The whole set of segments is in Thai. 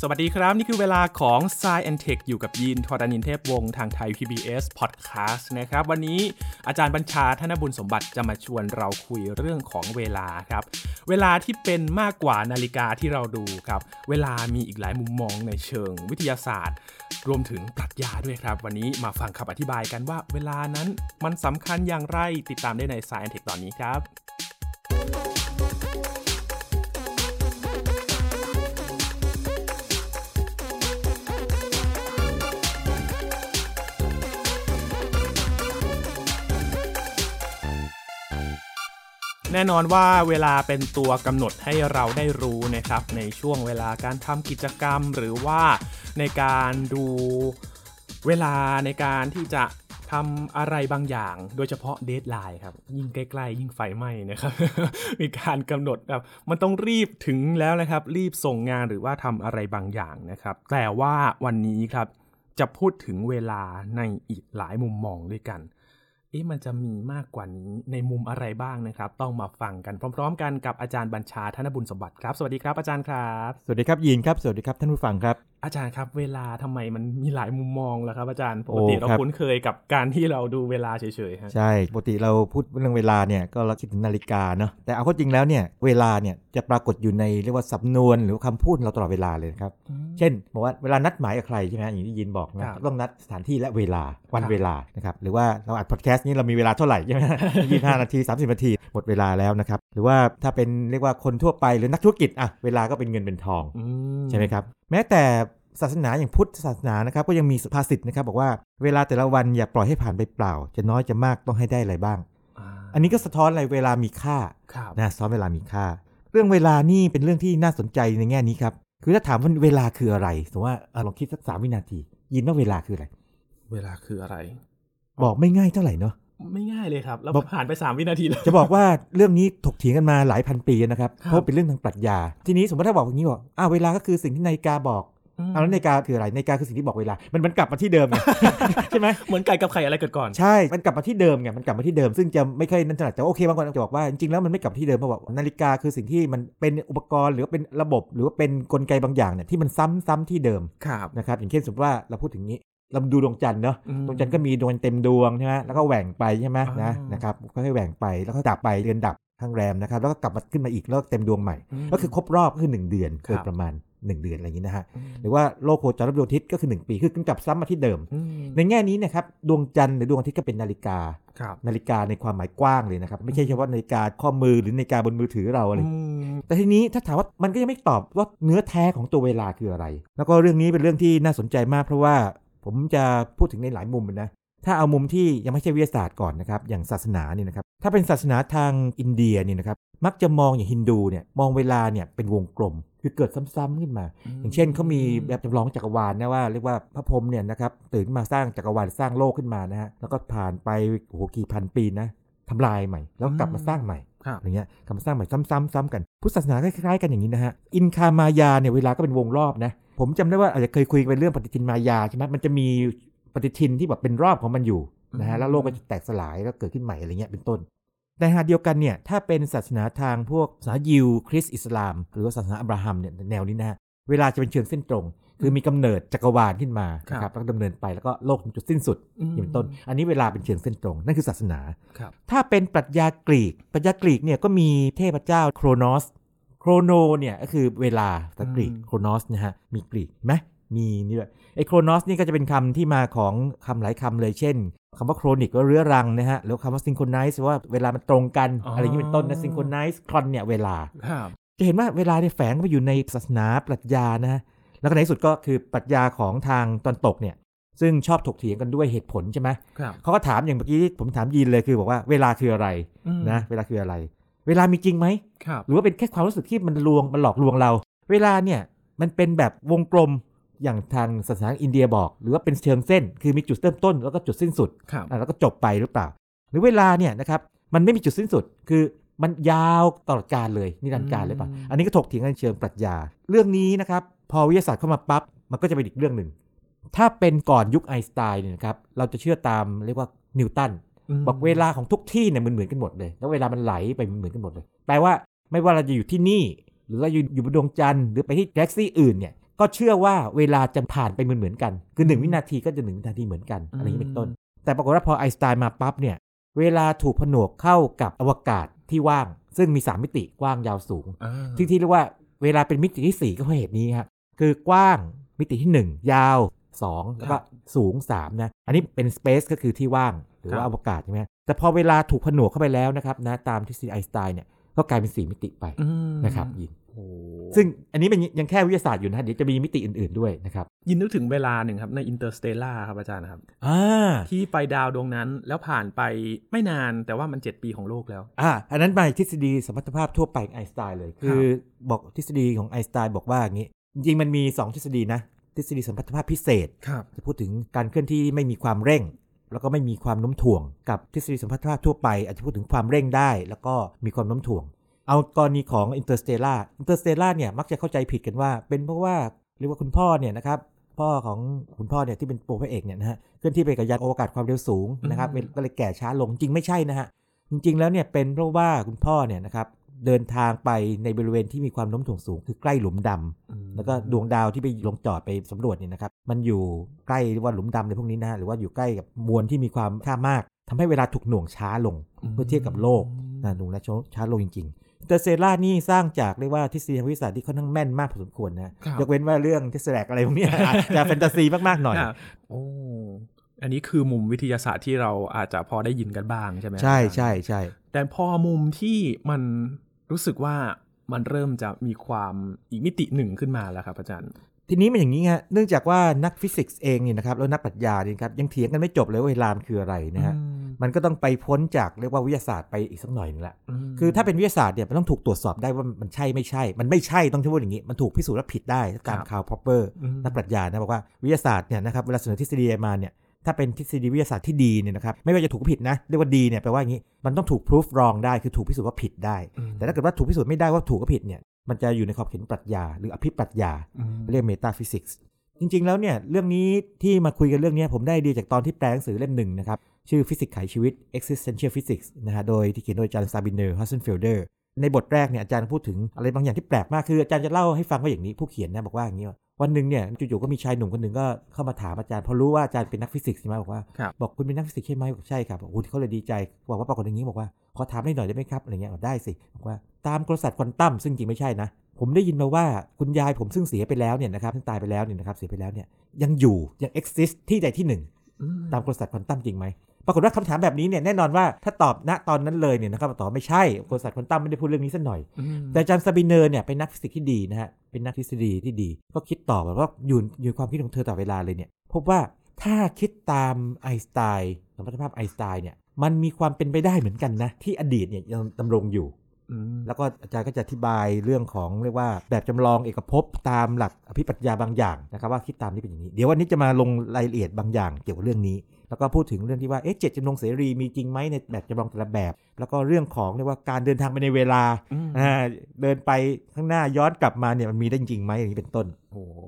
สวัสดีครับ นี่คือเวลาของ s ซ and Tech อยู่กับยีนทอรานินเทพวงศ์ทางไทย PBS Podcast นะครับ วันนี้อาจารย์บัญชาธนบุญสมบัติจะมาชวนเราคุยเรื่องของเวลาครับ เวลาที่เป็นมากกว่านาฬิกาที่เราดูครับ เวลามีอีกหลายมุมมองในเชิงวิทยาศาสตร์ รวมถึงปรัชญาด้วยครับ วันนี้มาฟังคำอธิบายกันว่าเวลานั้นมันสำคัญอย่างไรติดตามได้ใน s ซ and Tech ตอนนี้ครับ แน่นอนว่าเวลาเป็นตัวกำหนดให้เราได้รู้นะครับ ในช่วงเวลาการทำกิจกรรม หรือว่าในการดูเวลาในการที่จะทำอะไรบางอย่าง โดยเฉพาะเดทไลน์ครับ ยิ่งใกล้ๆยิ่งไฟไหม้นะครับ มีการกำหนดแบบมันต้องรีบถึงแล้วนะครับ รีบส่งงานหรือว่าทำอะไรบางอย่างนะครับ แต่ว่าวันนี้ครับจะพูดถึงเวลาในอีกหลายมุมมองด้วยกัน เอ๊ะมันจะมีมากกว่านี้ในมุมอะไรบ้างนะครับ ต้องมาฟังกันพร้อม ๆ กันกับอาจารย์บัญชาธนบุญสมบัติครับ สวัสดีครับอาจารย์ครับ สวัสดีครับยีนครับ สวัสดีครับท่านผู้ฟังครับ อาจารย์ครับ เวลาทำไมมันมีหลายมุมมองล่ะครับ อาจารย์ปกติโอ้เราครับคุ้นเคยกับการที่เราดูเวลาเฉยๆฮะใช่ปกติเราพูดเรื่องเวลาเนี่ยก็เราคิดถึงนาฬิกาเนาะแต่เอาเข้าจริงแล้วเนี่ยเวลาเนี่ยจะปรากฏอยู่ในเรียกว่าสำนวนหรือคำพูดเราตลอดเวลาเลยนะครับ เช่นบอกว่าเวลานัดหมายกับใครใช่ไหมอย่างที่ยินบอกนะครับต้องนัดสถานที่และเวลาวันครับเวลานะครับหรือว่าเราอัดพอดแคสต์นี้เรามีเวลาเท่าไหร่ใช่ไหมยี่ห้านาที30นาทีหมดเวลาแล้วนะครับหรือว่าถ้าเป็นเรียกว่าคนทั่วไปหรือนักธุรกิจอะเวลาก็เป็นเงินเป็นทองอืใช่ไหมครับแม้แต่ศาสนาอย่างพุทธศาสนานะครับก็ยังมีสุภาษิตนะครับบอกว่าเวลาแต่ละวันอย่าปล่อยให้ผ่านไปเปล่า จะน้อยจะมากต้องให้ได้อะไรบ้างาอันนี้ก็สะท้อนอะไรเวลามีค่าครับนะซ้อนเวลามีค่า เรื่องเวลานี่เป็นเรื่องที่น่าสนใจในแง่นี้ครับคือถ้าถามว่าเวลาคืออะไรสมมติว่าอะลองคิดสักสามวินาที ยินว่าเวลาคืออะไร เวลาคืออะไร บอกไม่ง่ายเท่าไหร่เนาะ ไม่ง่ายเลยครับเราบอกผ่านไป 3 วินาทีแล้วจะบอกว่าเรื่องนี้ถกเถียงกันมาหลายพันปีนะครับครับ เพราะเป็นเรื่องทางปรัชญา ทีนี้สมมติถ้าบอกอย่างนี้บอกอ้าวเวลาก็คือสิ่งที่นาฬิกาบอกอืมเอาแล้วนาฬิกาคืออะไรนาฬิกาคือสิ่งที่บอกเวลา มันมันกลับมาที่เดิมไงใช่ไหมเหมือนไก่กับไข่อะไรเกิดก่อนใช่ มันกลับมาที่เดิมไงมันกลับมาที่เดิมซึ่งจะไม่ค่อยนั่นถนัดแต่ว่าโอเคบางคนจะบอกว่าจริงๆแล้วมันไม่กลับที่เดิมเพราะว่านาฬิกาคือสิ่งที่มันเป็นอุปกรณ์หรือว่าเป็นระบบ หรือว่าเป็นกลไกบางอย่างเนี่ยที่มันซ้ำซ้ำที่เดิมครับนะครับอย่างเช่นสมมติว่าเราพูดถึงนี้ เราดูดวงจันทร์เนาะอืมดวงจันทร์ก็มีดวงเต็มดวงใช่ไหมแล้วก็แหว่งไปใช่ไหมอ่านนะนะครับก็ให้แหว่งไปแล้วก็ดับไปเดือนดับข้างแรมนะครับ แล้วก็กลับมาขึ้นมาอีกแล้วก็เต็มดวงใหม่มก็คือครบรอบก็คือ 1 เดือนครับโดยประมาณ 1 เดือนอะไรอย่างนี้นะฮะอืมหรือว่าโลกโคจรรอบดวงอาทิตย์ก็คือ 1 ปีคือขึ้นกลับซ้ำมาที่เดิมอืมในแง่นี้เนะครับดวงจันทร์หรือดวงอาทิตย์ก็เป็นนาฬิกาครับนาฬิกาในความหมายกว้างเลยนะครับ ไม่ใช่เฉพาะนาฬิกาข้อมือหรือนาฬิกาบนมือถือเราอะไรอืมแต่ทีนี้ถ้าถามว่ามันก็ยังไม่ตอบว่าเนื้อแท้ของตัวเวลาคืออะไร แล้วก็เรื่องนี้เป็นเรื่องที่น่าสนใจมากเพราะว่า ผมจะพูดถึงในหลายมุมนะถ้าเอามุมที่ยังไม่ใช่วิทยาศาสตร์ก่อนนะครับอย่างศาสนาเนี่ยนะครับถ้าเป็นศาสนาทางอินเดียเนี่ยนะครับมักจะมองอย่างฮินดูเนี่ยมองเวลาเนี่ยเป็นวงกลม คือเกิดซ้ำๆขึ้นมา อย่างเช่นเขามีแบบจำลองจักรวาลนะว่าเรียกว่าพระพรหมเนี่ยนะครับตื่นมาสร้างจักรวาลสร้างโลกขึ้นมานะฮะแล้วก็ผ่านไปโอ้โหกี่พันปีนะทำลายใหม่ แล้วกลับมาสร้างใหม่ครับอย่างเงี้ยกลับมาสร้างใหม่ซ้ำๆซ้ำกัน พุทธศาสนาก็คล้ายๆกันอย่างนี้นะฮะอินคามายาเนี่ยเวลาก็เป็นวงรอบนะ ผมจำได้ว่าอาจจะเคยคุยกันเรื่องปฏิทินมายาใช่ไหมมันจะมีปฏิทินที่แบบเป็นรอบของมันอยู่นะฮะแล้วโลกก็จะแตกสลายแล้วเกิดขึ้นใหม่อะไรเงี้ยเป็นต้นในขณะเดียวกันเนี่ยถ้าเป็นศาสนาทางพวกศาสนายิวคริสต์อิสลาม หรือว่าศาสนาอับราฮัมเนี่ยแนวนี้นะฮะเวลาจะเป็นเชิงเส้นตรง คือมีกำเนิดจักรวาลขึ้นมาครับนะครับแล้วก็ดำเนินไปแล้วก็โลกถึงจุดสิ้นสุดอืมอย่างเป็นต้น อันนี้เวลาเป็นเชิงเส้นตรง นั่นคือศาสนาครับถ้าเป็นปรัชญากรีก ปรัชญากรีกเนี่ยก็มีเทพเจ้าโครโนส โครโนเนี่ยก็คือเวลาภาษากรีกอืมโครโนสนะฮะ มีกรีกไหมมีนี่ด้วยไอ้โครโนสนี่ก็จะเป็นคำที่มาของคำหลายคำเลยเช่นคำว่า chronic ก็เรื้อรังนะฮะ แล้วคำว่า synchronize ว่าเวลามันตรงกันอ๋อออะไรอย่างนี้เป็นต้นนะ synchronize chron เนี่ยเวลาครับจะเห็นว่าเวลาเนี่ยแฝงเข้าไปอยู่ในศาสนาปรัชญานะฮะแล้วก็ในที่สุดก็คือปรัชญาของทางตะวันตกเนี่ยซึ่งชอบถกเถียงกันด้วยเหตุผลใช่ไหมครับเขาก็ถามอย่างเมื่อกี้ที่ผมถามยีนเลยคือบอกว่าเวลาคืออะไรอืมนะเวลาคืออะไร เวลามีจริงไหมครับหรือว่าเป็นแค่ความรู้สึกที่มันลวงมันหลอกลวงเรา เวลาเนี่ยมันเป็นแบบวงกลมอย่างทางศาสนาอินเดียบอก หรือว่าเป็นเชิงเส้น คือมีจุดเริ่มต้นแล้วก็จุดสิ้นสุดครับอะแล้วก็จบไปหรือเปล่า หรือเวลาเนี่ยนะครับมันไม่มีจุดสิ้นสุดคือมันยาวตลอดกาลเลยนิรันดร์การเลยเปล่าอืมอันนี้ก็ถกเถียงกันในเชิงปรัชญา เรื่องนี้นะครับพอวิทยาศาสตร์เข้ามาปั๊บมันก็จะเป็นอีกเรื่องหนึ่งถ้าเป็นก่อนยุคไอน์สไตน์เนี่ยนะครับเราจะเชื่อตามเรียกว่านิวตันม บอกเวลาของทุกที่เนี่ยมันเหมือนกันหมดเลย แล้วเวลามันไหลไปมันเหมือนกันหมดเลย แปลว่าไม่ว่าเราจะอยู่ที่นี่ หรือเราอยู่อยู่บนดวงจันทร์หรือไปที่แกล็กซี่อื่นเนี่ยก็เชื่อว่าเวลาจะผ่านไปเหมือนเหมือนๆกัน คือหนึ่งวินาทีก็จะหนึ่งวินาทีเหมือนกันอะไรอย่างนี้เป็นต้น แต่ปรากฏว่าพอไอน์สไตน์มาปั๊บเนี่ยเวลาถูกผนวกเข้ากับอวกาศที่ว่าง ซึ่งมี 3 มิติกว้างยาวสูงอ่าที่ที่เรียกว่าเวลาเป็นมิติที่ 4 ก็เพราะเหตุนี้ครับคือกว้างมิติที่ 1 ยาว 2 แล้วก็สูง 3 นะ อันนี้เป็น space ก็คือที่ว่าง หรือว่าอวกาศใช่ไหมแต่พอเวลาถูกผนวกเข้าไปแล้วนะครับนะตามทฤษฎีไอน์สไตน์เนี่ยก็กลายเป็น4มิติไปอืมนะครับยินโอ้ซึ่งอันนี้เป็นยังแค่วิทยาศาสตร์อยู่นะเดี๋ยวจะมีมิติอื่นๆด้วยนะครับยินนึกถึงเวลาหนึ่งครับใน Interstellar ครับอาจารย์ครับอ่าที่ไปดาวดวงนั้นแล้วผ่านไปไม่นานแต่ว่ามัน 7 ปีของโลกแล้วอ่าอันนั้นมาทฤษฎีสัมพัทธภาพทั่วไปของไอน์สไตน์เลย คือบอกทฤษฎีของไอน์สไตน์บอกว่าอย่างนี้ จริงๆมันมี 2 ทฤษฎีนะทฤษฎีสัมพัทธภาพพิเศษครับจะพูดถึงการเคลื่อนที่ไม่มีความเร่ง แล้วก็ไม่มีความโน้มถ่วงกับทฤษฎีสัมพัทธภาพทั่วไป อาจจะพูดถึงความเร่งได้ แล้วก็มีความโน้มถ่วง เอากรณีของ Interstellar Interstellar เนี่ยมักจะเข้าใจผิดกันว่า เป็นเพราะว่าเรียกว่าคุณพ่อเนี่ยนะครับพ่อของคุณพ่อเนี่ยที่เป็นตัวพระเอกเนี่ยนะฮะเคลื่อนที่ไปกับยานอวกาศความเร็วสูงนะครับอืมก็เลยแก่ช้าลงจริงไม่ใช่นะฮะจริงๆแล้วเนี่ยเป็นเพราะว่าคุณพ่อเนี่ยนะครับ เดินทางไปในบริเวณที่มีความโน้มถ่วงสูง คือใกล้หลุมดำอืมแล้วก็ดวงดาวที่ไปลงจอดไปสำรวจเนี่ยนะครับ มันอยู่ใกล้ว่าหลุมดำในพวกนี้นะฮะหรือว่าอยู่ใกล้กับมวลที่มีความค่ามากทำให้เวลาถูกหน่วงช้าลงเมื่อเทียบกับโลกนะหน่วงและช้าลงจริงๆเตอร์เซล่านี่สร้างจากเรียกว่าทฤษฎีทางวิทยาศาสตร์ที่ค่อนข้างแม่นมากพอสมควรนะครับยกเว้นว่าเรื่องเทสแลกอะไรพวกเนี้ยอาจจะแฟนตาซีมาก ๆ หน่อยอะโอ้อันนี้คือมุมวิทยาศาสตร์ที่เราอาจจะพอได้ยินกันบ้างใช่ไหมใช่อาจารย์ใช่ใช่แต่พอมุมที่มัน รู้สึกว่ามันเริ่มจะมีความอีกมิติหนึ่งขึ้นมาแล้วครับอาจารย์ ทีนี้มันอย่างนี้ฮะเนื่องจากว่านักฟิสิกส์เองเนี่ยนะครับแล้วนักปรัชญาเนี่ยครับยังเถียงกันไม่จบเลยว่าเวลามันคืออะไรนะฮะมันก็ต้องไปพ้นจากเรียกว่าวิทยาศาสตร์ไปอีกสักหน่อยนึงละมคือถ้าเป็นวิทยาศาสตร์เนี่ยมันต้องถูกตรวจสอบได้ว่ามันใช่ไม่ใช่ มันไม่ใช่ต้องพูดอย่างนี้ มันถูกพิสูจน์ว่าผิดได้ตามครับคาร์ลพอปเปอร์อืมนักปรัชญานะบอกว่าวิทยาศาสตร์เนี่ยนะครับเวลาเสนอทฤษฎีมาเนี่ย ถ้าเป็นทฤษฎีวิทยาศาสตร์ที่ดีเนี่ยนะครับไม่ว่าจะถูกก็ผิดนะเรียกว่าดีเนี่ยแปลว่าอย่างนี้มันต้องถูก proof wrong ได้คือถูกพิสูจน์ว่าผิดได้อืมแต่ถ้าเกิดว่าถูกพิสูจน์ไม่ได้ว่าถูกก็ผิดเนี่ยมันจะอยู่ในขอบเขตปรัชญา หรืออภิปรัชญาอืมเรียก metaphysics จริง ๆ แล้วเนี่ยเรื่องนี้ที่มาคุยกันเรื่องเนี้ยผมได้ไอเดียจากตอนที่แปลหนังสือเล่มหนึ่งนะครับชื่อฟิสิกส์ไขชีวิต existential physics นะฮะโดยที่เขียนโดยอาจารย์ซาบินเนอร์ฮัสเซนเฟลเดอร์ในบทแรกเนี่ยอาจารย์พูดถึงอะไรบางอย่างที่แปลกมากคืออาจารย์จะเล่าให้ฟังว่าอย่างนี้ผู้เขียนนะบอกว่าอย่างนี้ว่า วันหนึ่งเนี่ยจู่ๆก็มีชายหนุ่มคนหนึ่งก็เข้ามาถามอาจารย์เพราะรู้ว่าอาจารย์เป็นนักฟิสิกส์ใช่ไหมบอกว่าครับบอกคุณเป็นนักฟิสิกส์ใช่ไหมบอกใช่ครับบอกโอ้โหเขาเลยดีใจบอกว่าปรากฏอย่างนี้บอกว่าขอถามได้หน่อยได้ไหมครับอะไรเงี้ยบอกได้สิบอกว่าตามกลศาสตร์ควอนตัมซึ่งจริงไม่ใช่นะ ผมได้ยินมาว่าคุณยายผมซึ่งเสียไปแล้วเนี่ยนะครับซึ่งตายไปแล้วเนี่ยนะครับเสียไปแล้วเนี่ยยังอยู่ยัง exist ที่ใดที่หนึ่งอืมตามกลศาสตร์ควอนตัมจริงไหม ปรากฏว่าคำถามแบบนี้เนี่ยแน่นอนว่าถ้าตอบณตอนนั้นเลยเนี่ยนะครับตอบไม่ใช่กลศาสตร์ควอนตัมไม่ได้พูดเรื่องนี้สักหน่อยอืมแต่อาจารย์ซาบิเนอร์เนี่ยเป็นนักฟิสิกส์ที่ดีนะฮะเป็นนักทฤษฎีที่ดี ก็คิดต่อแบบว่าอยู่อยู่ความคิดของเธอต่อเวลาเลยเนี่ยพบว่าถ้าคิดตามไอน์สไตน์สัมพัทธภาพไอน์สไตน์เนี่ยมันมีความเป็นไปได้เหมือนกันนะ ที่อดีตเนี่ยยังดำรงอยู่อืมแล้วก็อาจารย์ก็จะอธิบายเรื่องของเรียกว่าแบบจำลองเอกภพตามหลักอภิปรัชญาบางอย่างนะครับว่าคิดตามนี้เป็นอย่างนี้ เดี๋ยววันนี้จะมาลงรายละเอียดบางอย่างเกี่ยวกับเรื่องนี้ แล้วก็พูดถึงเรื่องที่ว่าเอ๊ะเจตจำนงเสรีมีจริงไหมในแบบจำลองแต่ละแบบ แล้วก็เรื่องของเรียกว่าการเดินทางไปในเวลาอืมอ่าเดินไปข้างหน้าย้อนกลับมาเนี่ยมันมีได้จริงไหมอย่างนี้เป็นต้นโอ้โห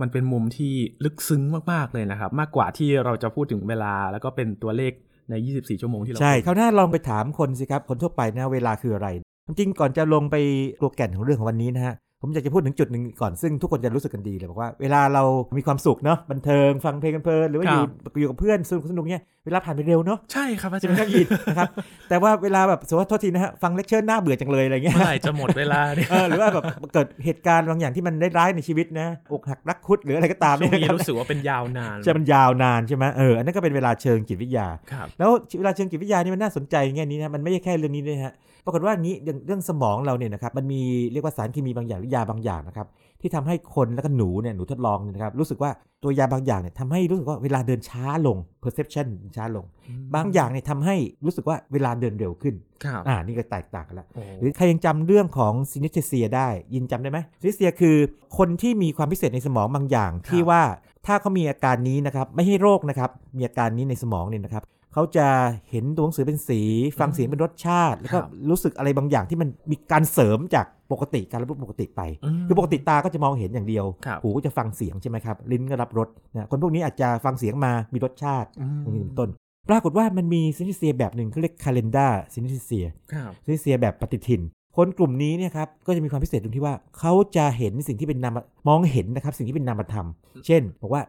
มันเป็นมุมที่ลึกซึ้งมากๆเลยนะครับ มากกว่าที่เราจะพูดถึงเวลาแล้วก็เป็นตัวเลขใน 24 ชั่วโมงที่เราใช่พูดคราวหน้าลองไปถามคนสิครับ คนทั่วไปนะเวลาคืออะไร จริงๆก่อนจะลงไปตัวแก่นของเรื่องของวันนี้นะฮะ ผมอยากจะพูดถึงจุดหนึ่งก่อนซึ่งทุกคนจะรู้สึกกันดีเลยบอกว่าเวลาเรามีความสุขเนาะบันเทิงฟังเพลงกันเพลินหรือว่าอยู่อยู่กับเพื่อนสนุกสนุกเนี่ยเวลาผ่านไปเร็วเนาะใช่ครับอาใช่จารไหมย์ครับยินนะครับแต่ว่าเวลาแบบสมมติว่าโทษทีนะฮะฟังเลคเชอร์หน้าเบื่อจังเลยอะไรเงี้ยเมื่อไหร่จะหมดเวลาเนี่ยเออหรือว่าแบบเกิดเหตุการณ์บางอย่างที่มันได้ร้ายในชีวิตนะอกหักรักคุดหรืออะไรก็ตามช่วงเนี่ยนี้นะครับรู้สึกว่าเป็นยาวนานจะมันยาวนานใช่ไหมเอออันนั้นก็เป็นเวลาเชิงจิตวิทยาครับแล้วเวลาเชิงจิตวิทยานี่มันน่าสนใจแง่นี้นะมันไม่ใช่แค่เรื่องนี้ด้วยฮะ ปรากฏว่าอย่างนี้เรื่องสมองเราเนี่ยนะครับมันมีเรียกว่าสารเคมีบางอย่างหรือยาบางอย่างนะครับที่ทำให้คนแล้วก็หนูเนี่ยหนูทดลองเนี่ยนะครับรู้สึกว่าตัวยาบางอย่างเนี่ยทำให้รู้สึกว่าเวลาเดินช้าลง perception ช้าลง บางอย่างเนี่ยทำให้รู้สึกว่าเวลาเดินเร็วขึ้นครับอ่านี่ก็แตกต่างกันแล้วโอ้หรือใครยังจำเรื่องของ synesthesia ได้ ยินจำได้ไหม synesthesia คือคนที่มีความพิเศษในสมองบางอย่างที่ว่าถ้าเขามีอาการนี้นะครับไม่ให้โรคนะครับมีอาการนี้ในสมองเนี่ยนะครับ เขาจะเห็นตัวหนังสือเป็นสี ฟังเสียงเป็นรสชาติ แล้วก็รู้สึกอะไรบางอย่างที่มันมีการเสริมจากปกติการรับรู้ปกติไปอืมคือปกติตาก็จะมองเห็นอย่างเดียวครับหูก็จะฟังเสียงใช่ไหมครับ ลิ้นก็รับรสนะคนพวกนี้อาจจะฟังเสียงมามีรสชาติอืมอย่างนี้เป็นต้น ปรากฏว่ามันมี synesthesia แบบหนึ่งเขาเรียก calendar synesthesia ครับ synesthesia แบบปฏิทินคนกลุ่มนี้เนี่ยครับก็จะมีความพิเศษตรงที่ว่าเขาจะเห็นสิ่งที่เป็นนามมองเห็นนะครับสิ่งที่เป็นนามธรรม เช่น บอกว่า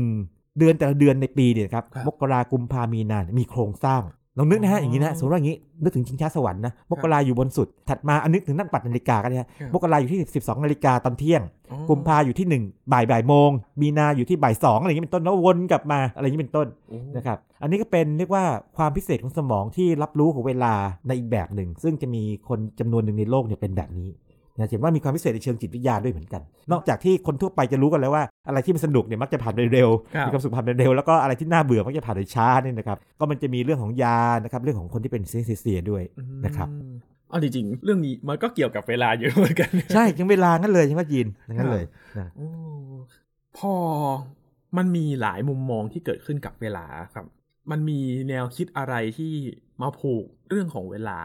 1 เดือนแต่ละเดือนในปีเนี่ยครับครับมกรากุมภามีนาเนี่ยมีโครงสร้างลองนึกนะอ๋ฮะอออย่างนี้นะสมมติว่าอย่างนี้นึกถึงชิงช้าสวรรค์นะมกราอยู่บนสุด ถัดมาอันนึกถึงนั่งปัดนาฬิกากันนะฮะครับมกราอยู่ที่ 12นาฬิกาตอนเที่ยงอ๋อกุมภาอยู่ที่ 1 บ่ายบ่ายโมง มีนาอยู่ที่บ่ายสองอะไรอย่างนี้เป็นต้นแล้ววนกลับมาอะไรอย่างนี้เป็นต้นโอ้นะครับอันนี้ก็เป็นเรียกว่าความพิเศษของสมองที่รับรู้ของเวลาในอีกแบบหนึ่ง ซึ่งจะมีคนจำนวนหนึ่งในโลกเนี่ยเป็นแบบนี้ นะเห็นว่ามีความพิเศษในเชิงจิตวิทยาด้วยเหมือนกัน นอกจากที่คนทั่วไปจะรู้กันแล้วว่าอะไรที่มันสนุกเนี่ยมักจะผ่านไปเร็วครับมีความสุขผ่านไปเร็วแล้วก็อะไรที่น่าเบื่อมักจะผ่านไปช้าเนี่ยนะครับก็มันจะมีเรื่องของยานะครับเรื่องของคนที่เป็นเซนเซียด้วยนะครับอืมเอาจริงๆเรื่องนี้มันก็เกี่ยวกับเวลาอยู่เหมือนกัน ใช่ยังเวลางั้นเลยใช่ไหมยินอย่างนั้นเลยนะโอ้พอมันมีหลายมุมมองที่เกิดขึ้นกับเวลาครับ มันมีแนวคิดอะไรที่มาผูกเรื่องของเวลา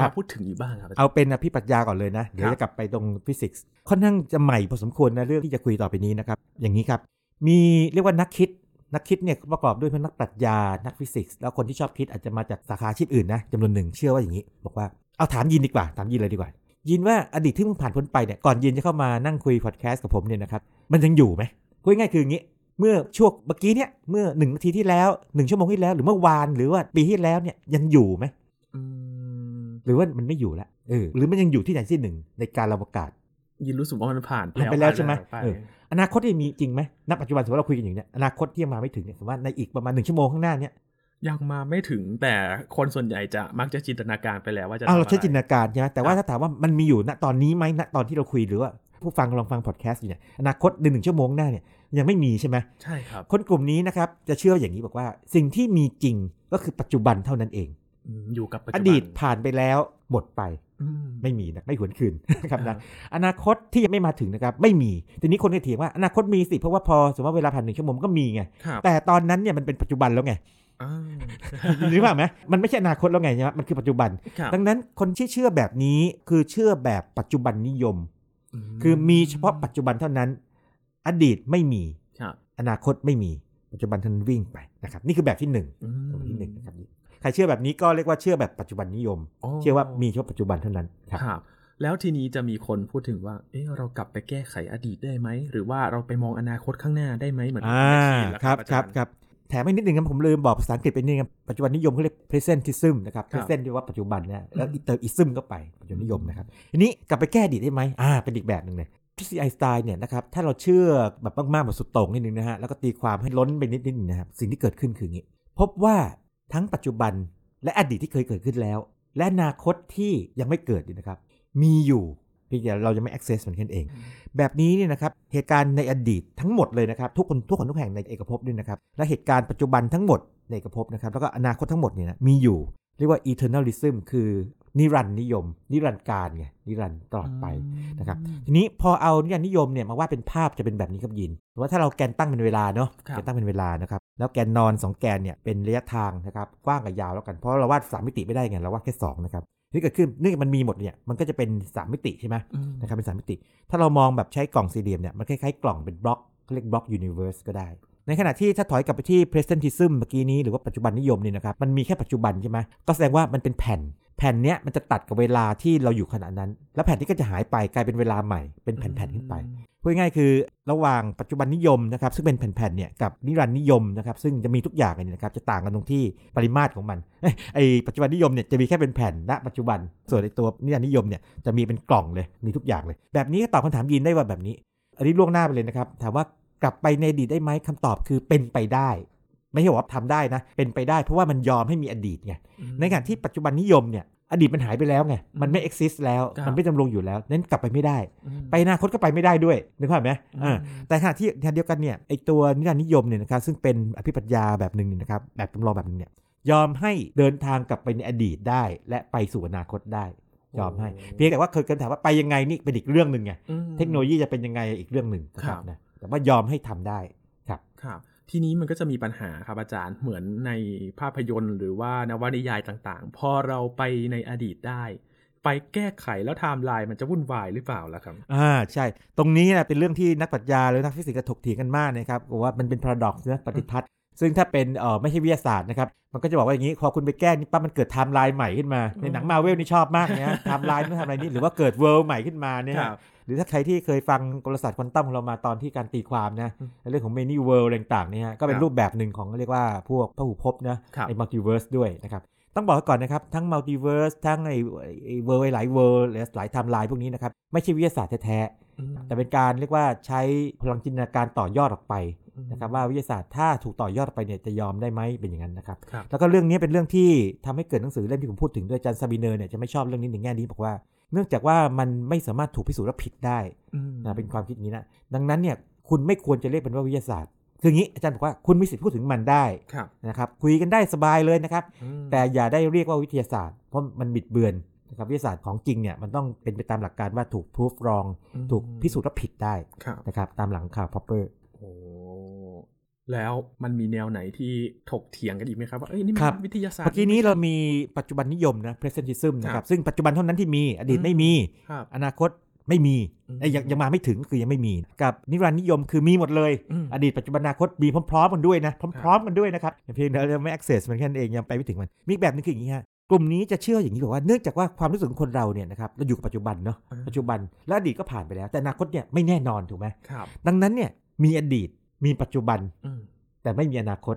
มาพูดถึงอยู่บ้างครับ เอาเป็นอภิปรัชญาก่อนเลยนะ เดี๋ยวครับจะกลับไปตรงฟิสิกส์ค่อนข้างจะใหม่พอสมควรนะเรื่องที่จะคุยต่อไปนี้นะครับ อย่างนี้ครับ มีเรียกว่านักคิดนักคิดเนี่ยประกอบด้วยพวกนักปรัชญา นักฟิสิกส์แล้วคนที่ชอบคิดอาจจะมาจากสาขาอาชีพอื่นนะจำนวนหนึ่งเชื่อว่าอย่างนี้ บอกว่าเอาถามยินดีกว่าถามยินเลยดีกว่า ยินว่าอดีตที่มึงผ่านพ้นไปเนี่ยก่อนยินจะเข้ามานั่งคุยพอดแคสต์กับผมเนี่ยนะครับมันยังอยู่ไหมพูดง่ายๆคืออย่างนี้ เมื่อช่วงเมื่อกี้เนี่ยเมื่อหนึ่งนาทีที่แล้วหนึ่งชั่วโมงที่แล้วหรือเมื่อวานหรือว่าปีที่แล้วเนี่ยยังอยู่ไหมอืม หรือว่ามันไม่อยู่แล้วเออหรือมันยังอยู่ที่ไหนที่หนึ่งในการอวกาศยินรู้สึกว่ามันผ่านผ่านไปแล้วใช่ไหมผ่านปเอออนาคตที่มีจริงไหมณปัจจุบันสมมติเราคุยกันอย่างเนี้ยอนาคตที่ยังมาไม่ถึงเนี่ยสมมติว่าในอีกประมาณหนึ่งชั่วโมงข้างหน้าเนี่ยยังมาไม่ถึงแต่คนส่วนใหญ่จะมักจะจินตนาการไปแล้วว่าจะอ้าวเราทำใช้อะไรจินตนาการใช่ไหมแต่ว่าครับถ้าถามว่ามันมีอยู่ณตอนนี้ไหมณตอนที่เราคุยหรือว่าผู้ฟังกำลังฟังพอดแคสต์อยู่เนี่ยอนาคตในหนึ่งชั่วโมงหน้าเนี่ยยังไม่มีใช่ไหมใช่ครับคนกลุ่มนี้นะครับจะเชื่ออย่างนี้บอกว่าสิ่งที่มีจริงก็คือปัจจุบันเท่านั้นเอง อืมอยู่กับปัจอจุบันดีตผ่านไปแล้วหมดไปอืมไม่มีนะไม่หวนคืนนะครับครันะบอนาคตที่ยังไม่มาถึงนะครับไม่มีทีนี้คนก็เถียงว่าอนาคตมีสิเพราะว่าพอสมมติว่าเวลาผ่านหนึ่งชั่วโมงมันก็มีไงครับแต่ตอนนั้นเนี่ยมันเป็นปัจจุบันแล้วไงอ่ารู้ป่ะไหมมันไม่ใช่อนาคตแล้วไงใช่ไหมมันคือปัจจุบันครับดังนั้นคนที่เชื่อแบบนี้คือเชื่อแบบปัจจุบันนิยม คือมีเฉพาะปัจจุบันเท่านั้น อดีตไม่มีครับอนาคตไม่มีปัจจุบันเท่านั้นวิ่งไปนะครับ นี่คือแบบที่หนึ่งอืมแบบที่หนึ่งนะครับใค รเชื่อแบบนี้ก็เรียกว่าเชื่อแบบปัจจุบันนิยม เชื่อว่ามีเฉพาะปัจจุบันเท่านั้นครับครับแล้วทีนี้จะมีคนพูดถึงว่า เอ๊ะเรากลับไปแก้ไขอดีตได้ไหม หรือว่าเราไปมองอนาคตข้างหน้าได้ไหมเหมือนอ่าแมชชีนล่ะครับอาครัจาบย์ครับแถมอีกนิดหนึ่งครับผมลืมบอกภาษาอังกฤษไปนิดนึงครับปัจจุบันนิยมเขาเรียก presentism นะครับครับ present ที่ว่าปัจจุบันนะแล้วอืมเติม ism เข้าไปปัจจุบันนิยมนะครับทีนี้กลับไปแก้อดีตได้ไหมอ่าเป็นอีกแบบหนึ่งเลยทฤษฎีไอน์สไตน์เนี่ยนะครับถ้าเราเชื่อแบบมากๆแบบสุดโต่งนิดนึงนะฮะแล้วก็ตีความให้ล้นไปนิดนิดนึงนะครับสิ่งที่เกิดขึ้นคืออย่างนี้ พบว่า ทั้งปัจจุบันและอดีตที่เคยเกิดขึ้นแล้ว และอนาคตที่ยังไม่เกิดเนี่ยนะครับ มีอยู่เพียงแต่เรายังไม่ access มันแค่นั้นเอง แบบนี้เนี่ยนะครับเหตุการณ์ในอดีตทั้งหมดเลยนะครับ ทุกคนทุกคนทุกแห่งในเอกภพด้วยนะครับ และเหตุการณ์ปัจจุบันทั้งหมดในเอกภพนะครับแล้วก็อนาคตทั้งหมดเนี่ยนะมีอยู่ เรียกว่า eternalism คือนิรันดร์นิยม นิรันดร์การไงนิรันดร์ตลอดไปนะครับทีนี้พอเอานิรันดร์นิยมเนี่ยมาวาดเป็นภาพจะเป็นแบบนี้ครับยินแต่ว่าถ้าเราแกนตั้งเป็นเวลาเนาะครับแกนตั้งเป็นเวลานะครับแล้วแกนนอน 2 แกนเนี่ยเป็นระยะทางนะครับกว้างกับยาวแล้วกันเพราะเราวาดสามมิติไม่ได้ไงเราวาดแค่สองนะครับนี่เกิดขึ้นเนื่องจากมันมีหมดเนี่ยมันก็จะเป็นสามมิติใช่ไหมอืมนะครับเป็นสามมิติ ถ้าเรามองแบบใช้กล่องสี่เหลี่ยมเนี่ยมันคล้ายๆกล่องเป็นบล็อกเขาเรียก block universe ก็ได้ ในขณะที่ถ้าถอยกลับไปที่ presentism เมื่อกี้นี้หรือว่าปัจจุบันนิยมเนี่ยนะครับมันมีแค่ปัจจุบันใช่ไหมก็แสดงว่ามันเป็นแผ่น แผ่นเนี้ยมันจะตัดกับเวลาที่เราอยู่ขณะนั้น แล้วแผ่นที่ก็จะหายไปกลายเป็นเวลาใหม่เป็นแผ่นๆขึ้นไปพูดง่ายๆคือระหว่างปัจจุบันนิยมนะครับซึ่งเป็นแผ่นๆเนี่ยกับนิรันดร์นิยมนะครับซึ่งจะมีทุกอย่างเลยนะครับจะต่างกันตรงที่ปริมาตรของมันเอ้ยไอปัจจุบันนิยมเนี่ยจะมีแค่เป็นแผ่นณปัจจุบัน ส่วนในตัวนิรันดร์นิยมเนี่ยจะมีเป็นกล่องเลยมีทุกอย่างเลย แบบนี้ก็ตอบคำถามยินได้ว่าแบบนี้ อันนี้ล่วงหน้าไปเลยนะครับถามว่า กลับไปในอดีตได้ไหมคำตอบคือเป็นไปได้ ไม่ใช่ว่าทำได้นะ เป็นไปได้เพราะว่ามันยอมให้มีอดีตไงในขณะที่ปัจจุบันนิยมเนี่ยอดีตมันหายไปแล้วไงมันไม่ exist แล้วครับมันไม่ดำรงอยู่แล้วนั้นกลับไปไม่ได้อืมไปอนาคตก็ไปไม่ได้ด้วยนึกภาพไหมอืมอ่าแต่ขณะที่ขณะเดียวกันเนี่ยไอตัวนิรันดร์นิยมเนี่ยนะครับซึ่งเป็นอภิปรัชญาแบบหนึ่งเนี่ยนะครับแบบจำลองแบบหนึงเนี่ยยอมให้เดินทางกลับไปในอดีตได้ และไปสู่อนาคตได้ยอมให้ เพียงแต่ว่าเคยกันถามว่าไปยังไงนี่เป็นอีกเรื่องหนึ่งไงอืมเทคโนโลยีจะเป็นยังไงอีกเรื่องหนึ่งนะคครัรับบนะ แต่ว่ายอมให้ทำได้ครับครับทีนี้มันก็จะมีปัญหาครับอาจารย์เหมือนในภาพยนตร์ หรือว่านวนิยายต่างๆ พอเราไปในอดีตได้ ไปแก้ไขแล้วไทม์ไลน์มันจะวุ่นวายหรือเปล่าล่ะครับอ่าใช่ ตรงนี้นะเป็นเรื่องที่นักปรัชญาหรือนักฟิสิกส์ก็ถกเถียงกันมากนะครับบอกว่ามันเป็น paradox นะปฏิทรรศน์ซึ่งถ้าเป็นเออไม่ใช่วิทยาศาสตร์นะครับ มันก็จะบอกว่าอย่างนี้ พอคุณไปแก้นี่ปั๊บมันเกิดไทม์ไลน์ใหม่ขึ้นมา ในหนังมาเวลนี่ชอบมากเนี่ยไทม์ไลน์ไม่ทำอะไรนี่หรือว่าเกิด world ใหม่ขึ้นมาเนี่ยครับ หรือถ้าใครที่เคยฟังกลศาสตร์ควอนตัมของเรามาตอนที่การตีความนะอืมเรื่องของ many world อะไรต่างๆเนี่ยฮะก็เป็นครับรูปแบบหนึ่งของเรียกว่าพวกพหุภพนะครับไอ้ multiverse ด้วยนะครับต้องบอกไว้ก่อนนะครับ ทั้ง multiverse ทั้งไอ้ไอ้ world หลาย world หรือหลายไทม์ไลน์พวกนี้นะครับ ไม่ใช่วิทยาศาสตร์แท้อืมๆแต่เป็นการเรียกว่าใช้พลังจินตนาการต่อยอดออกไปนะครับว่าวิทยาศาสตร์ถ้าถูกต่อยอดออกไปเนี่ยจะยอมได้ไหมเป็นอย่างนั้นนะครับครับแล้วก็เรื่องนี้เป็นเรื่องที่ทำให้เกิดหนังสือเล่มที่ผมพูดถึงด้วยอาจารย์ซาบีเนอเนี่ยจะไม่ชอบเรื่องนี้ในแง่นี้บอกว่า เนื่องจากว่ามันไม่สามารถถูกพิสูจน์ว่าผิดได้อืมนะเป็นความคิดอย่างนี้นะดังนั้นเนี่ยคุณไม่ควรจะเรียกเป็นว่าวิทยาศาสตร์คืออย่างนี้อาจารย์บอกว่าคุณมีสิทธิ์พูดถึงมันได้ครับนะครับคุยกันได้สบายเลยนะครับอืมแต่อย่าได้เรียกว่าวิทยาศาสตร์ เพราะมันบิดเบือนนะครับวิทยาศาสตร์ของจริงเนี่ยมันต้องเป็นไปตามหลักการว่าถูกพิสูจ wrong ถูกพิสูจน์ว่าผิดได้ครับนะครับตามหลังข่าว proper โอ้ แล้วมันมีแนวไหนที่ถกเถียงกันอีกไหมครับว่าเอ้ยนี่มัครับนวิทยาศาสตร์เมื่อกี้นี้เรามีปัจจุบันนิยมนะ presentism นะคครัรับบซึ่งปัจจุบันเท่านั้นที่มีอดีตอืมไม่มีครับอนาคตไม่มีอืมเอ้ยยังยังมาไม่ถึงคือยังไม่มี กับนิรันดร์นิยมคือมีหมดเลยอืมอดีตปัจจุบันอนาคตมีพร้อมๆกันด้วยนะพร้อมๆกันด้วยนะครับเพียงแต่เราไม่ access มันแค่นั้นเองยังไปไม่ถึงมันมีอีกแบบนึงคืออย่างนี้ฮะกลุ่มนี้จะเชื่ออย่างนี้บอกว่าเนื่องจากว่าความรู้สึกของคนเราเนี่ยนะครับเราอยู่กับปัจจุบันเนาะอ่าปัจจุบันและอดีตก็ผ่านไปแล้ว แต่อนาคตเนี่ยไม่แน่นอนถูกไหมครับดังนั้นเนี่ยมีอดีต มีปัจจุบันอืมแต่ไม่มีอนาคต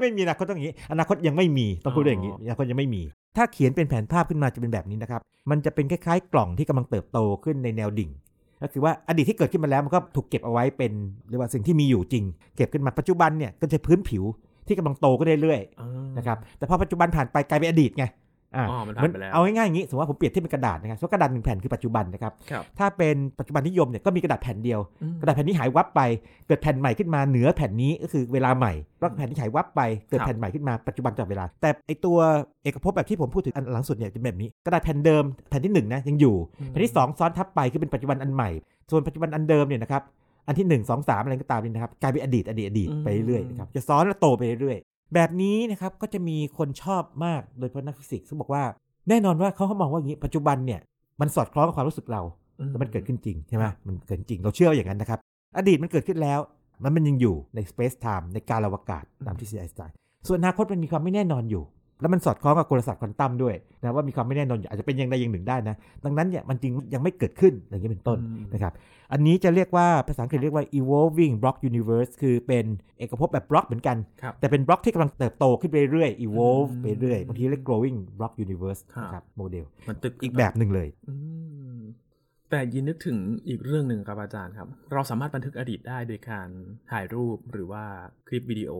ไม่มีอนาคตต้องอย่างนี้ อนาคตยังไม่มีต้องพูดอย่างนี้อ๋ออนาคตยังไม่มี ถ้าเขียนเป็นแผนภาพขึ้นมาจะเป็นแบบนี้นะครับ มันจะเป็นคล้ายๆ กล่องที่กำลังเติบโตขึ้นในแนวดิ่ง ก็คือว่าอดีตที่เกิดขึ้นมาแล้วมันก็ถูกเก็บเอาไว้เป็นเรียกว่าสิ่งที่มีอยู่จริง เก็บขึ้นมาปัจจุบันเนี่ยก็จะพื้นผิวที่กำลังโตขึ้นเรื่อยอ่าๆนะครับแต่พอปัจจุบันผ่านไปกลายเป็นอดีตไง อ่าอ๋อมันผ่านไปแล้ว เอาง่ายๆอย่างนี้ สมมติว่าผมเปรียบเทียบเป็นกระดาษนะครับสมมติกระดาษหนึ่งแผ่นคือปัจจุบันนะครับ ครับถ้าเป็นปัจจุบันนิยมเนี่ยก็มีกระดาษแผ่นเดียว อืม กระดาษแผ่นนี้หายวับไป เกิดแผ่นใหม่ขึ้นมาเหนือแผ่นนี้ก็คือเวลาใหม่แล้วแผ่นที่หายวับไป เกิดครับแผ่นใหม่ขึ้นมาปัจจุบันจับเวลา แต่ไอตัวเอกภพแบบที่ผมพูดถึงอันหลังสุดเนี่ยจะเป็นแบบนี้ กระดาษแผ่นเดิมแผ่นที่หนึ่งนะยังอยู่ แผ่นที่สองซ้อนทับไปคือเป็นปัจจุบันอันใหม่ ส่วนปัจจุบันอันเดิมเนี่ยนะครับ อันที่หนึ่งสองสามอะไรก็ตามนี่นะครับ กลายเป็นอดีตอดีตอดีตอืม ไปเรื่อยๆนะครับ จะซ้อนและโตไปเรื่อยๆ แบบนี้นะครับก็จะมีคนชอบมากโดยเฉพาะนักฟิสิกส์ซึ่งบอกว่าแน่นอนว่าเขาเขามองว่าอย่างนี้ปัจจุบันเนี่ยมันสอดคล้องกับความรู้สึกเราแล้วมันเกิดขึ้นจริงใช่ไหมมันเกิดจริงเราเชื่อว่าอย่างนั้นนะครับ อดีตมันเกิดขึ้นแล้ว มันมันยังอยู่ใน space time ในการอวกาศตามทฤษฎีไอน์สไตน์ส่วนอนาคตมันมีความไม่แน่นอนอยู่ แล้วมันสอดคล้องกับกลศาสตร์ควอนตัมด้วยนะว่ามีความไม่แน่นอนอยู่อาจจะเป็นอย่างใดอย่างหนึ่งได้นะ ดังนั้นเนี่ยมันจึงยังไม่เกิดขึ้นอย่างนี้เป็นต้นอืมนะครับอันนี้จะเรียกว่าภาษาอังกฤษเรียกว่า evolving block universe คือเป็นเอกภพแบบบล็อกเหมือนกันครับแต่เป็นบล็อกที่กำลังเติบโตขึ้นไปเรื่อยๆ evolve อืมไปเรื่อยบางทีเรียก growing block universe ครับนะครับโมเดลมันตึกอีกแบบหนึ่งเลยอืมแต่ยินนึกถึงอีกเรื่องหนึ่งครับอาจารย์ครับ เราสามารถบันทึกอดีตได้โดยการถ่ายรูปหรือว่าคลิปวิดีโอ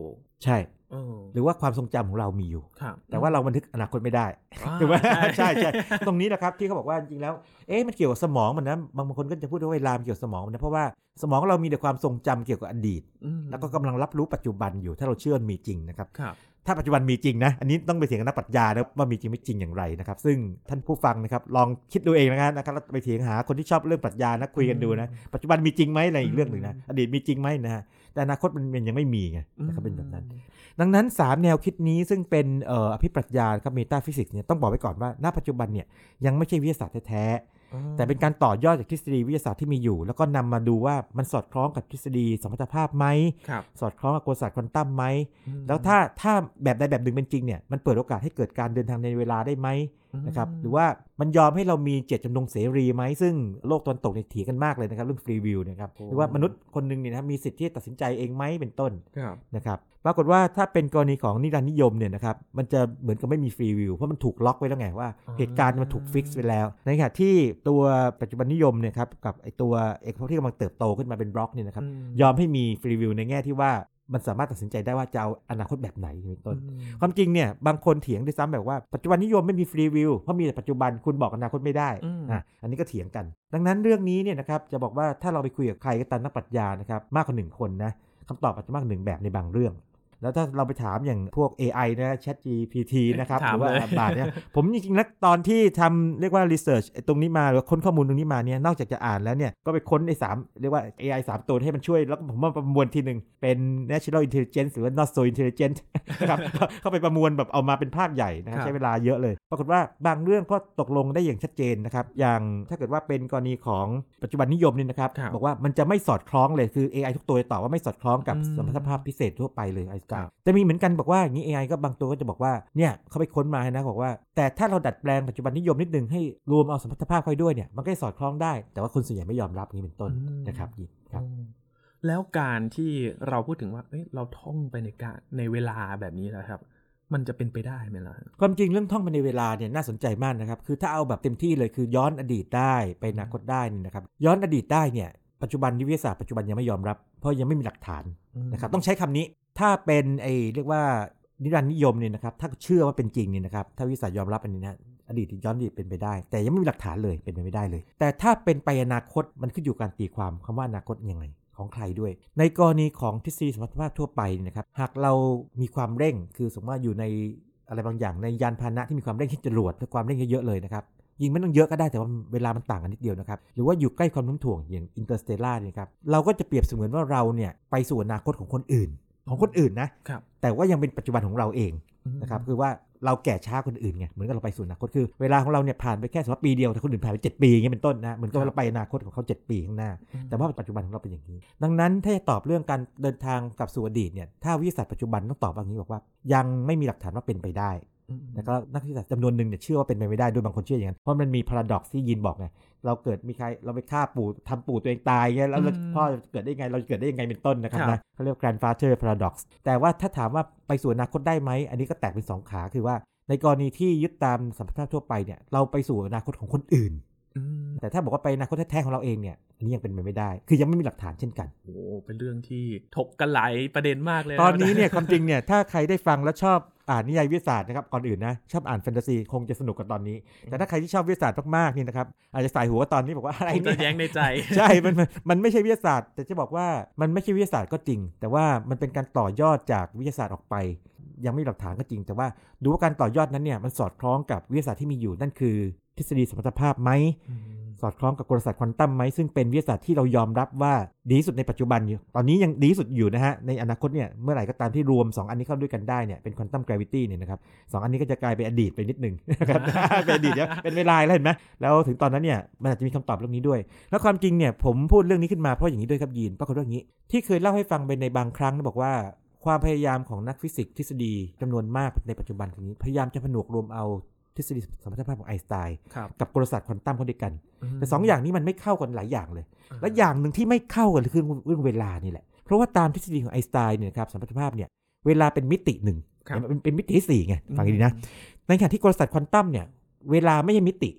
ใช่เออหรือว่าความทรงจำของเรามีอยู่ครับแต่ว่าเราบันทึกอนาคตไม่ได้อ่าถูกไหมใช่ใช่ใช่ตรงนี้นะครับที่เขาบอกว่าจริงๆแล้ว เอ๊ะมันเกี่ยวกับสมองมันนะบางบางคนก็จะพูดว่าเวลามันเกี่ยวกับสมองมันนะเพราะว่าสมองเรามีแต่ความทรงจำเกี่ยวกับอดีตอืมแล้วก็กำลังรับรู้ปัจจุบันอยู่ถ้าเราเชื่อมันมีจริงนะครับครับ ถ้าปัจจุบันมีจริงนะ อันนี้ต้องไปเถียงกับนักปรัชญานะว่ามีจริงไม่จริงอย่างไรนะครับ ซึ่งท่านผู้ฟังนะครับลองคิดดูเองนะครับนะครับแล้วไปเถียงหาคนที่ชอบเรื่องปรัชญานะคุยกันดูนะ ปัจจุบันมีจริงไหมอะไรอีกเรื่องหนึ่งนะอดีตมีจริงไหมนะฮะ แต่อนาคตมันมันยังไม่มีไงนะครับเป็นแบบนั้น ดังนั้น 3 แนวคิดนี้ซึ่งเป็นเอ่ออภิปรัชญาครับเมตาฟิสิกส์เนี่ยต้องบอกไว้ก่อนว่าณปัจจุบันเนี่ยยังไม่ใช่วิทยาศาสตร์แท้ๆแต่เป็นการต่อยอดจากทฤษฎีวิทยาศาสตร์ที่มีอยู่ แล้วก็นำมาดูว่ามันสอดคล้องกับทฤษฎีสมรรถภาพไหมครับสอดคล้องกับกลศาสตร์ควอนตัมไหมอืมแล้วถ้าถ้าแบบใดแบบหนึ่งเป็นจริงเนี่ย มันเปิดโอกาสให้เกิดการเดินทางในเวลาได้ไหม นะครับหรือว่ามันยอมให้เรามีเจตจำนงเสรีไหมซึ่งโลกตะวันตกเนี่ยเถียงกันมากเลยนะครับเรื่อง free will นะครับหรือว่ามนุษย์คนหนึ่งเนี่ยนะครับมีสิทธิ์ที่จะตัดสินใจเองไหมเป็นต้นครับนะครับปรากฏว่าถ้าเป็นกรณีของนิรันดร์นิยมเนี่ยนะครับมันจะเหมือนกับไม่มี free will เพราะมันถูกล็อกไว้แล้วไงว่าอ่าเหตุการณ์มันถูก fix ไว้แล้ว ในขณะที่ตัวปัจจุบันนิยมเนี่ยครับกับไอตัวเอกภพที่กำลังเติบโตขึ้นมาเป็นบล็อกเนี่ยนะครับมยอมให้มีฟรีวิวในแง่ที่ว่า มันสามารถตัดสินใจได้ว่าจะเอาอนาคตแบบไหนเป็นต้นอืมความจริงเนี่ยบางคนเถียงด้วยซ้ำแบบว่าปัจจุบันนิยมไม่มีฟรีวิวเพราะมีแต่ปัจจุบันคุณบอกอนาคตไม่ได้อืมอะอันนี้ก็เถียงกัน ดังนั้นเรื่องนี้เนี่ยนะครับจะบอกว่าถ้าเราไปคุยกับใครก็ตามนักปรัชญานะครับมากกว่าหนึ่งคนนะคำตอบอาจจะมากกว่าหนึ่งแบบในบางเรื่อง แล้วถ้าเราไปถามอย่างพวก AI นะ Chat GPT นะครับถามหรือว่าเลยบาทเนี่ยผมจริงๆแล้วตอนที่ทำเรียกว่า research ไอ้ตรงนี้มาหรือว่าค้นข้อมูลตรงนี้มาเนี่ยนอกจากจะอ่านแล้วเนี่ยก็ไปค้นไอ้สามเรียกว่า AI สามตัวให้มันช่วย แล้วก็ผมมาประมวลทีหนึ่งเป็น natural intelligence หรือว่า not so intelligent นะครับเข้าไปประมวลแบบเอามาเป็นภาคใหญ่นะครับครับใช้เวลาเยอะเลย ปรากฏว่าบางเรื่องก็ตกลงได้อย่างชัดเจนนะครับอย่างถ้าเกิดว่าเป็นกรณีของปัจจุบันนิยมเนี่ยนะครับครับบอกว่ามันจะไม่สอดคล้องเลยคือ AI ทุกตัวจะตอบว่าไม่สอดคล้องกับอืมสมรรถภาพพิเศษทั่วไปเลยต่างๆแต่มีเหมือนกันบอกว่าอย่างนี้ AI ก็บางตัวก็จะบอกว่าเนี่ยเขาไปค้นมานะบอกว่า แต่ถ้าเราดัดแปลงปัจจุบันนิยมนิดนึงให้รวมเอาสมรรถภาพเข้าไปด้วยเนี่ยมันก็จะสอดคล้องได้ แต่ว่าคนส่วนใหญ่ไม่ยอมรับนี้เป็นต้นอืมนะครับยินครับอืมแล้วการที่เราพูดถึงว่าเอ้ยเราท่องไปในการในเวลาแบบนี้นะครับ มันจะเป็นไปได้ไหมล่ะความจริงเรื่องท่องไปในเวลาเนี่ยน่าสนใจมากนะครับ คือถ้าเอาแบบเต็มที่เลยคือย้อนอดีตได้ไปอนาคตได้นี่นะครับ ย้อนอดีตได้เนี่ย ปัจจุบันนิวิทยาศาสตร์ปัจจุบันยังไม่ยอมรับ เพราะยังไม่มีหลักฐานนะครับต้องใช้คำนี้ถ้าเป็นไอเรียกว่านิรันดร์นิยมเนี่ยนะครับถ้าเชื่อว่าเป็นจริงเนี่ยนะครับถ้าวิทยาศาสตร์ยอมรับอันนี้นะอดีตย้อนอดีตเป็นไปได้ แต่ยังไม่มีหลักฐานเลยเป็นไปไม่ได้เลย แต่ถ้าเป็นไปอนาคตมันขึ้นอยู่กับการตีความคำว่าอนาคตยังไงของใครด้วย ในกรณีของทฤษฎีสัมพัทธภาพทั่วไปเนี่ยนะครับหากเรามีความเร่งคือสมมติว่าอยู่ในอะไรบางอย่างในยานพาหนะที่มีความเร่งเช่นจรวดและความเร่งเยอะๆเลยนะครับ ยิงไม่ต้องเยอะก็ได้แต่ว่าเวลามันต่างกันนิดเดียวนะครับ หรือว่าอยู่ใกล้ความโน้มถ่วงอย่าง Interstellar เนี่ยครับเราก็จะเปรียบเสมือนว่าเราเนี่ยไปสู่อนาคตของคนอื่น ของคนอื่นนะครับแต่ว่ายังเป็นปัจจุบันของเราเองนะครับคือว่าเราแก่ช้าคนอื่นไงเหมือนกับเราไปสู่อนาคตคือเวลาของเราเนี่ยผ่านไปแค่สมมติปีเดียวแต่คนอื่นผ่านไป 7 ปีอย่างเงี้ยเป็นต้นนะเหมือนกับว่าเราไปอนาคตของเขา 7 ปีข้างหน้า แต่ว่าปัจจุบันของเราเป็นอย่างนี้ ดังนั้นถ้าจะตอบเรื่องการเดินทางกลับสู่อดีตเนี่ยถ้าวิทยาศาสตร์ปัจจุบันต้องตอบว่าอย่างนี้บอกว่า ยังไม่มีหลักฐานว่าเป็นไปได้ แล้วก็นักวิทยาศาสตร์จำนวนหนึ่งเนี่ยเชื่อว่าเป็นไปไม่ได้ด้วยบางคนเชื่ออย่างนั้นเพราะมันมีพาราดอกที่ยินบอกไงเราเกิดมีใครเราไปฆ่าปู่ทำปู่ตัวเองตายเงี้ยแล้วเราอืมพ่อจะเกิดได้ยังไงเราจะเกิดได้ยังไงเป็นต้นนะครับครับนะเขาเรียกว่า grandfather paradox แต่ว่าถ้าถามว่าไปสู่อนาคตได้ไหมอันนี้ก็แตกเป็นสองขาคือว่า ในกรณีที่ยึดตามสัมพันธทั่วไปเนี่ยเราไปสู่อนาคตของคนอื่นอืมแต่ถ้าบอกว่าไปอนาคตแท้ๆของเราเองเนี่ยอันนี้ยังเป็นไปไม่ได้ คือยังไม่มีหลักฐานเช่นกันโอ้เป็นเรื่องที่ถกกันหลายประเด็นมากเลยะตอนนี้เนี่ยความจริงเนี่ยถ้าใครได้ฟังแล้วชอบ อ่านนิยายวิทยาศาสตร์นะครับก่อนอื่นนะชอบอ่านแฟนตาซีคงจะสนุกกับตอนนี้ แต่ถ้าใครที่ชอบวิทยาศาสตร์มากๆนี่นะครับอาจจะใส่หัวว่าตอนนี้บอกว่าอะไรคงจะเนี่ยแย้งในใจ ใช่มันมันมันไม่ใช่วิทยาศาสตร์ แต่จะบอกว่ามันไม่ใช่วิทยาศาสตร์ก็จริง แต่ว่ามันเป็นการต่อยอดจากวิทยาศาสตร์ออกไป ยังไม่มีหลักฐานก็จริง แต่ว่าดูว่าการต่อยอดนั้นเนี่ยมันสอดคล้องกับวิทยาศาสตร์ที่มีอยู่นั่นคือ ทฤษฎีสมรรถภาพไหม สอดคล้องกับกลศาสตร์ควอนตัมไหมซึ่งเป็นวิทยาศาสตร์ที่เรายอมรับว่าดีสุดในปัจจุบันอยู่ ตอนนี้ยังดีสุดอยู่นะฮะ ในอนาคตเนี่ยเมื่อไหร่ก็ตามที่รวม 2 อันนี้เข้าด้วยกันได้เนี่ยเป็นควอนตัมกราวิตี้เนี่ยนะครับสองอันนี้ก็จะกลายเป็นอดีตไปนิดนึงนะครับเป็นอดีตเนี่ยเป็นเวลาแล้วเห็นไหมแล้วถึงตอนนั้นเนี่ยมันอาจจะมีคำตอบเรื่องนี้ด้วย แล้วความจริงเนี่ยผมพูดเรื่องนี้ขึ้นมาเพราะอย่างนี้ด้วยครับยินปรากฏว่าอย่างนี้ ที่เคยเล่าให้ฟังไปในบางครั้งบอกว่าความพยายามของนักฟิสิกส์ทฤษฎีจำนวนมากในปัจจุบันนี้พยายามจะผนวกรวมเอา ทฤษฎีสัมพัทธภาพของไอน์สไตน์ครับกับกลศาสตร์ควอนตัมเข้าด้วยกัน แต่สองอย่างนี้มันไม่เข้ากันหลายอย่างเลย และอย่างหนึ่งที่ไม่เข้ากันคือเรื่องเวลานี่แหละ เพราะว่าตามทฤษฎีของไอน์สไตน์เนี่ยนะครับสัมพัทธภาพเนี่ยเวลาเป็นมิติหนึ่งครับเป็นเป็นมิติที่สี่ไงฟังดีๆนะในขณะที่กลศาสตร์ควอนตัมเนี่ยเวลาไม่ใช่มิติ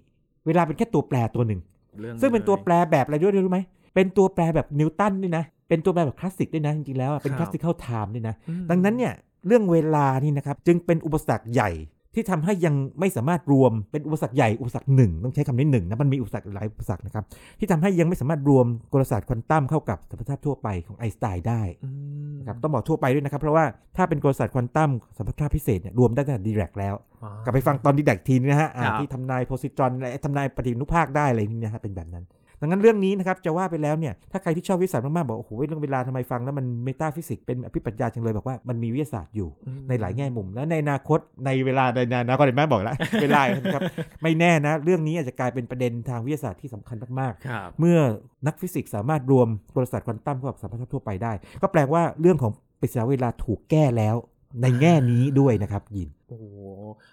เวลาเป็นแค่ตัวแปรตัวหนึ่งรื่องซึ่งเป็นตัวลยแปรแบบอะไรด้วยรู้ไหมเป็นตัวแปรแบบนิวตันด้วยนะเป็นตัวแปรแบบคลาสสิกด้วยนะจริงๆแล้วอะเป็นครับคลาสสิค l ลไทม์ด้วยนะอืมดังนั้นเนี่ยเรื่องเวลานี่นะครับจึงเป็นอุปสรรคใหญ่ ที่ทำให้ยังไม่สามารถรวมเป็นอุปสรรคใหญ่อุปสรรคหนึ่งต้องใช้คำนี้หนึ่งนะมันมีอุปสรรคหลายอุปสรรคนะครับที่ทำให้ยังไม่สามารถรวมกลศาสตร์ควอนตัมเข้ากับสัมพัทธภาพทั่วไปของไอน์สไตน์ได้อืมนะครับต้องบอกทั่วไปด้วยนะครับ เพราะว่าถ้าเป็นกลศาสตร์ควอนตัมสัมพัทธภาพพิเศษเนี่ยรวมได้ตั้งแต่ดิแรกแล้วอ๋อกลับไปฟังตอนดิแรกทีนึงนะฮะอ่าครับที่ทำนายโพซิตรอนอะไรทำนายปฏินุภาคได้อะไรนี่นะฮะเป็นแบบนั้น ดังนั้นเรื่องนี้นะครับจะว่าไปแล้วเนี่ยถ้าใครที่ชอบวิทยาศาสตร์มากๆบอกโอ้โหเรื่องเวลาทำไมฟังแล้วมัน metaphysics เป็นอภิปรัชญาจังเลยบอกว่ามันมีวิทยาศาสตร์อยู่อืมในหลายแง่มุม และในอนาคตในเวลาในอนาคตเห็นไหมบอกแล้วเวลานะครับไม่แน่นะ เรื่องนี้อาจจะกลายเป็นประเด็นทางวิทยาศาสตร์ที่สำคัญมากครับๆเมื่อนักฟิสิกส์สามารถรวมกลศาสตร์ควอนตัมเข้ากับสัมพัทธภาพทั่วไปได้ ก็แปลว่าเรื่องของปริศนาเวลาถูกแก้แล้ว ในแง่นี้ด้วยนะครับยิน โอ้โห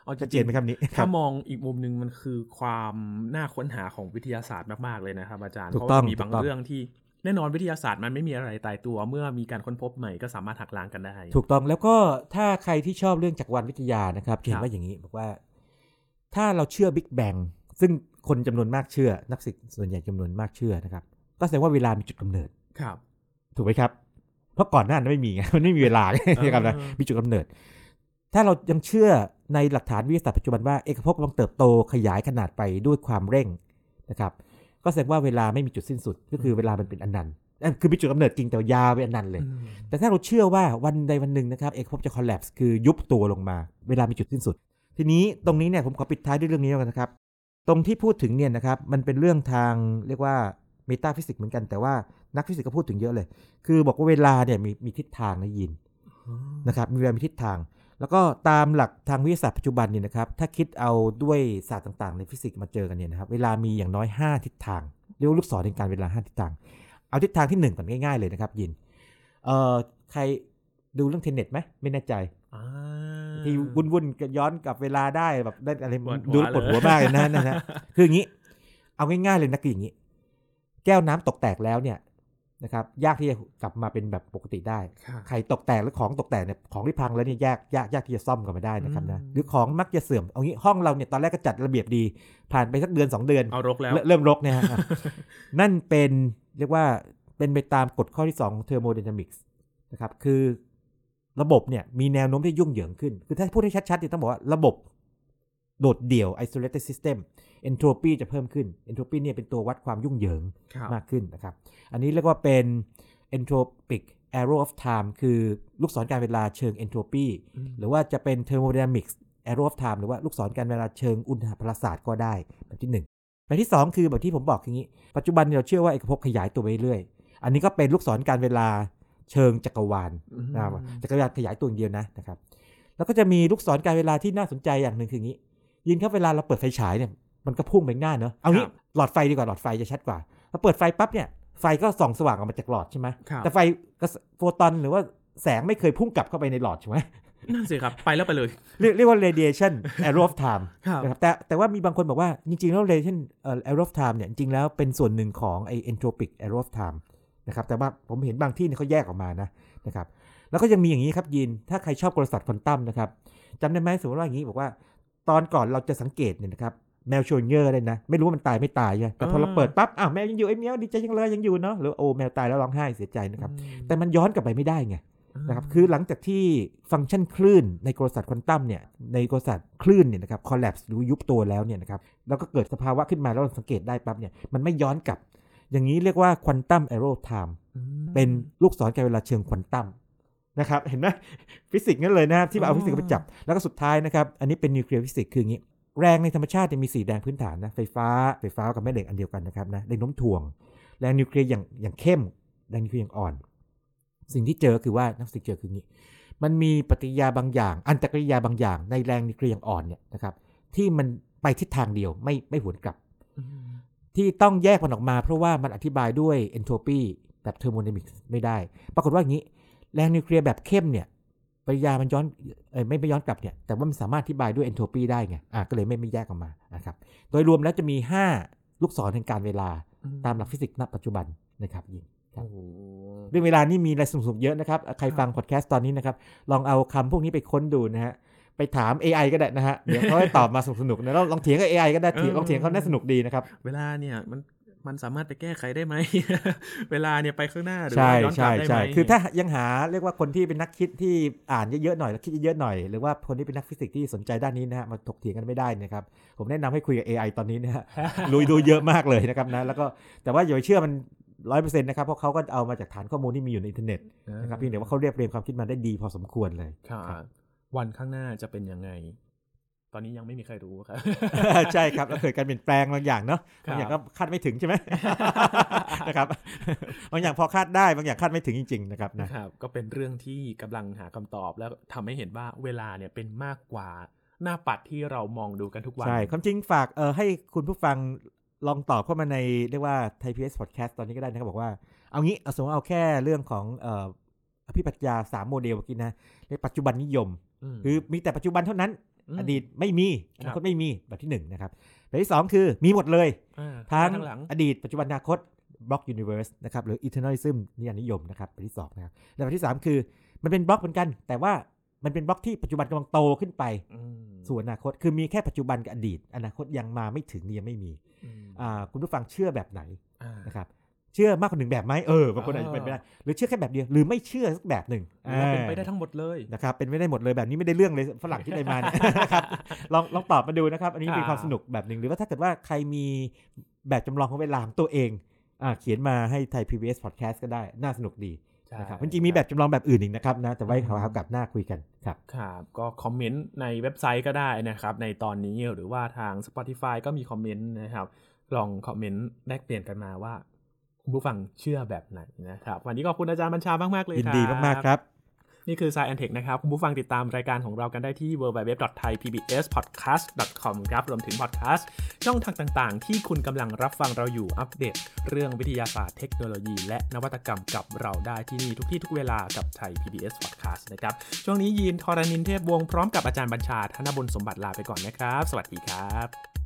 เอาจชัดเจรินงไหมครับนี้ๆถ้ามองอีกมุมหนึ่งมันคือความน่าค้นหาของวิทยาศาสตร์มากๆเลยนะครับ อาจารย์ถูเพกราะต้อว่างมีบางถูกต้องเรื่องที่แน่นอนวิทยาศาสตร์มันไม่มีอะไรตายตัว เมื่อมีการค้นพบใหม่ก็สามารถหักล้างกันได้ ถูกต้องแล้วก็ถ้าใครที่ชอบเรื่องจักรวาลวิทยานะครับจะเห็ครันบว่าอย่างนี้บอกว่า ถ้าเราเชื่อบิ๊กแบงซึ่งคนจำนวนมากเชื่อ นักศึกษาส่วนใหญ่จำนวนมากเชื่อนะครับ ก็แสดงว่าเวลามีจุดกำเนิดครับ ถูกไหมครับเพ ราะก่อนหน้านั้นไม่มีไงมันไม่มีเวลานะครับนะเออมีจุดกำเนิด ถ้าเรายังเชื่อในหลักฐานวิทยาศาสตร์ปัจจุบันว่าเอกภพกำลังเติบโตขยายขนาดไปด้วยความเร่งนะครับ ก็แสดงว่าเวลาไม่มีจุดสิ้นสุด ก็คือเวลามันเป็นอนันต์นั่นคือมีจุดกำเนิดจริงแต่ยาวไปนอนันต์เลยอืมแต่ถ้าเราเชื่อว่าวันใดวันหนึ่งนะครับเอกภพจะ collapse คือยุบตัวลงมา เวลามีจุดสิ้นสุด ทีนี้ตรงนี้เนี่ยผมขอปิดท้ายด้วยเรื่องนี้แล้วกันนะครับ ตรงที่พูดถึงเนี่ยนะครับมันเป็นเรื่องทางเรียกว่า metaphysics เหมือนกันแต่ว่า นักฟิสิกส์ก็พูดถึงเยอะเลย คือบอกว่าเวลาเนี่ยมีมีทิศทางนะยินนะครับมีเวลามีทิศทาง แล้วก็ตามหลักทางวิทยาศาสตร์ปัจจุบันเนี่ยนะครับถ้าคิดเอาด้วยศาสตร์ต่างๆ ในฟิสิกส์มาเจอกันเนี่ยนะครับเวลามีอย่างน้อย 5 ทิศทางเรียกว่าลูกศรแห่งกาลเวลา 5 ทิศทาง เอาทิศทางที่ 1 ก่อนง่ายๆเลยนะครับยินเอ่อใครดูเรื่อง Tenet ไหมไม่แน่ใจอ่าที่วุ่นวุ่นๆก็ย้อนกลับเวลาได้แบบได้อะไรปวดหัวดูแล้วปวดหัวเลยมากเลยนะนะฮะคืออย่างนี้ เอาง่ายๆเลยนะคืออย่างนี้ แก้วน้ำตกแตกแล้วเนี่ย นะครับยากที่จะกลับมาเป็นแบบปกติได้ค่ะไข่ตกแตกหรือของตกแตกเนี่ยของที่พังแล้วเนี่ยยากยากยากที่จะซ่อมกลับมาได้นะครับนะอืมหรือของมักจะเสื่อมเอางี้ห้องเราเนี่ยตอนแรกก็จัดระเบียบดี ผ่านไปสักเดือนสองเดือนเอารกแล้วเริ่มเริ่มรกเนี่ยฮะนั่นเป็นเรียกว่าเป็นไปตามกฎข้อที่2ของ thermodynamics นะครับคือระบบเนี่ยมีแนวโน้มที่ยุ่งเหยิงขึ้น คือถ้าพูดให้ชัดๆเนี่ยต้องบอกว่าระบบโดดเดี่ยว isolated system entropy จะเพิ่มขึ้น entropy เนี่ยเป็นตัววัดความยุ่งเหยิงครับมากขึ้นนะครับ อันนี้เรียกว่าเป็น entropic arrow of time คือลูกศรการเวลาเชิง entropy อืมหรือว่าจะเป็น thermodynamics arrow of time หรือว่าลูกศรการเวลาเชิงอุณหภาศาสตร์ก็ได้แบบที่หนึ่งแบบที่สองคือแบบที่ผมบอกอย่างนี้ ปัจจุบันเราเชื่อว่าเอกภพขยายตัวไปเรื่อย อันนี้ก็เป็นลูกศรการเวลาเชิงจักรวาลอืมนะครับจักรวาลขยายตัวอย่างเดียวนะนะครับ แล้วก็จะมีลูกศรการเวลาที่น่าสนใจอย่างหนึ่งคืออย่างนี้ ยินครับเวลาเราเปิดไฟฉายเนี่ย มันก็พุ่งไปข้างหน้าเนอะเอางี้ครับหลอดไฟดีกว่าหลอดไฟจะชัดกว่าพอเปิดไฟปั๊บเนี่ยไฟก็ส่องสว่างออกมาจากหลอดใช่ไหมครับแต่ไฟกระแสโฟตอนหรือว่าแสงไม่เคยพุ่งกลับเข้าไปในหลอดใช่ไหมนั่นสิครับไปแล้วไปเลย เรียกเรียกว่า radiation arrow of time ครับนะครับแต่แต่ว่ามีบางคนบอกว่าจริงๆแล้ว radiation เอ่อ arrow of time เนี่ยจริงๆแล้วเป็นส่วนหนึ่งของไอ entropic arrow of time นะครับแต่ว่าผมเห็นบางที่เนี่ยเขาแยกออกมานะนะครับแล้วก็ยังมีอย่างนี้ครับยิน ถ้าใครชอบกลศาสตร์ควอนตัมนะครับจำได้ไหมสมมติว่าอย่างนี้บอกว่า ตอนก่อนเราจะสังเกตเนี่ยนะครับ แมวโชนเยอร์เลยนะ ไม่รู้ว่ามันตายไม่ตายใช่ไหมแต่พอเราอ่าเปิดปั๊บอ้าวแมวยังอยู่ไอ้แมวดีใจยังเลยยังอยู่เนาะหรือโอ้แมวตายแล้วร้องไห้เสียใจนะครับอืมแต่มันย้อนกลับไปไม่ได้ไงนะครับคือหลังจากที่ฟังก์ชันคลื่นในกลศาสตร์ควอนตัมเนี่ยในกลศาสตร์คลื่นเนี่ยนะครับ collapse หรือยุบตัวแล้วเนี่ยนะครับแล้วก็เกิดสภาวะขึ้นมาแล้วเราสังเกตได้ปั๊บเนี่ยมันไม่ย้อนกลับ อย่างนี้เรียกว่า quantum arrow of time อืมเป็นลูกศรกาลเวลาเชิงควอนตัมนะครับเห็นไหมฟิสิกส์นั่นเลยนะครับที่มาเอาอ๋อฟิสิกส์มาจับแล้วก็สุดท้ายนะครับอันนี้เป็น nuclear physics คืออย่างนี้ แรงในธรรมชาติเนี่ยมีสี่แรงพื้นฐานนะไฟฟ้าไฟฟ้ากับแม่เหล็กอันเดียวกันนะครับนะแรงโน้มถ่วง แรงนิวเคลียร์อย่างอย่างเข้ม แรงนิวเคลียร์อย่างอ่อน สิ่งที่เจอคือว่านักฟิสิกส์เจอคืออย่างนี้ มันมีปฏิกิริยาบางอย่าง อันตรกิริยาบางอย่าง ในแรงนิวเคลียร์อย่างอ่อนเนี่ยนะครับ ที่มันไปทิศทางเดียวไม่ไม่หวนกลับอืมที่ต้องแยกมันออกมา เพราะว่ามันอธิบายด้วย entropy แบบ thermodynamic ไม่ได้ ปรากฏว่าอย่างนี้ แรงนิวเคลียร์แบบเข้มเนี่ย ปฏิกิริยามันย้อนเอ้ยไม่ไม่ย้อนกลับเนี่ยแต่ว่ามันสามารถอธิบายด้วย entropy ได้ไงอะก็เลยไม่ไม่แยกออกมานะครับโดยรวมแล้วจะมี 5 ลูกศรแห่งกาลเวลาตามหลักฟิสิกส์ณปัจจุบันนะครับยินครับโอ้โหเรื่องเวลานี่มีอะไรสนุกๆเยอะนะครับ ใครฟังพอดแคสต์ตอนนี้นะครับ ลองเอาคำพวกนี้ไปค้นดูนะฮะไปถาม AI ก็ได้นะฮะเดี๋ยวเขาให้ตอบมาสนุกๆนะลองลองเถียงกับ AI ก็ได้เถียงลองเถียงเขาน่าสนุกดีนะครับ เวลาเนี่ยมัน มันสามารถไปแก้ไขได้ไหม เวลาเนี่ยไปข้างหน้าหรือใช่ว่าย้อนกลัใช่บได้ไหมใช่คือถ้ายังหาเรียกว่าคนที่เป็นนักคิดที่อ่านเยอะๆหน่อยแล้วคิดเยอะๆหน่อย หรือว่าคนที่เป็นนักฟิสิกส์ที่สนใจด้านนี้นะฮะมาถกเถียงกันไม่ได้นะครับ ผมแนะนำให้คุยกับ AI ตอนนี้นะฮะลุยดูเยอะมากเลยนะครับนะแล้วก็แต่ว่าอย่าไปเชื่อมันร้อยเปอร์เซ็นต์นะครับเพราะเขาก็เอามาจากฐานข้อมูลที่มีอยู่ในอินเทอร์เน็ตนะครับเพียงแต่ว่าเขาเรียบเรียงความคิดมาได้ดีพอสมควรเลยค่ะครับวันข้างหน้าจะเป็นยังไง ตอนนี้ยังไม่มีใครรู้ครับ ใช่ครับแล้วเกิดการเปลี่ยนแปลงบางอย่างเนาะครับบางอย่างก็คาดไม่ถึงใช่ไหมนะครับบางอย่างพอคาดได้บางอย่างคาดไม่ถึงจริง ๆ นะครับนะนะครับ ก็เป็นเรื่องที่กำลังหาคำตอบแล้วทำให้เห็นว่าเวลาเนี่ยเป็นมากกว่าหน้าปัดที่เรามองดูกันทุกวัน ใช่ ความจริงฝากเออให้คุณผู้ฟังลองตอบเข้ามาในเรียกว่าไทยพีเอสพอดแคสต์ตอนนี้ก็ได้นะครับบอกว่าเอางี้เอาสมมติเอาแค่เรื่องของเอ่ออภิปรัชญาสามโมเดลเมื่อกี้นะในปัจจุบันนิยมมคือมีแต่ปัจจุบันเท่านั้นม อดีตไม่มีอครับนาคตไม่มีแบบที่หนึ่งนะครับแบบที่สองคือมีหมดเลยอ่าทั้งทั้งหลังอดีตปัจจุบันอนาคต block universe นะครับหรือ eternalism นี่อันนิยมนะครับแบบที่สองนะครับแล้วแบบที่สามคือมันเป็นบล็อกเหมือนกัน แต่ว่ามันเป็นบล็อกที่ปัจจุบันกำลังโตขึ้นไปอืมสู่อนาคต คือมีแค่ปัจจุบันกับอดีต อนาคตยังมาไม่ถึงยังไม่มีอืมอ่าคุณผู้ฟังเชื่อแบบไหนอ่านะครับ เชื่อมากกว่าหนึ่งแบบไหมเออบางคนอาจจะเป็นไปได้หรือเชื่อแค่แบบเดียวหรือไม่เชื่อสักแบบหนึ่งหรือว่าเป็นอ่าไปได้ทั้งหมดเลยนะครับเป็นไม่ได้หมดเลยแบบนี้ไม่ได้เรื่องเลยฝรั่งที่ได้มาเนี่ยนะครับลองลองตอบมาดูนะครับ อันนี้เป็นความสนุกแบบหนึ่งหรือว่าถ้าเกิดว่าใครมีแบบจำลองของเวลาของตัวเองอ่าเขียนมาให้ไทย PBS Podcast ก็ได้น่าสนุกดีใช่นะครับจริงๆมีแบบจำลองแบบอื่นอีกนะครับนะแต่ไว้คราวกับหน้าคุยกันครับครับก็คอมเมนต์ในเว็บไซต์ก็ได้นะครับในตอนนี้หรือว่าทาง Spotify ก็มีคอมเมนต์นะครับลองคอมเมนต์แลกเปลี่ยนกันมาว่าคุณ ผู้ฟังเชื่อแบบไหนนะครับ วันนี้ขอบคุณอาจารย์บัญชามาก ๆ เลยยินครับดีมาก ๆ ครับ นี่คือ Science and Tech นะครับ คุณผู้ฟังติดตามรายการของเรากันได้ที่ www.thaipbspodcast.com ครับ รวมถึงพอดแคสต์ช่องทางต่างๆ ที่คุณกำลังรับฟังเราอยู่อัปเดต เรื่องวิทยาศาสตร์เทคโนโลยี และนวัตกรรมกับเราได้ที่นี่ทุกที่ทุกเวลากับไทย PBS Podcast นะครับ ช่วงนี้ยีนทอรานินเทพวงศ์พร้อมกับอาจารย์บัญชาธนบุญสมบัติลาไปก่อนนะครับ สวัสดีครับ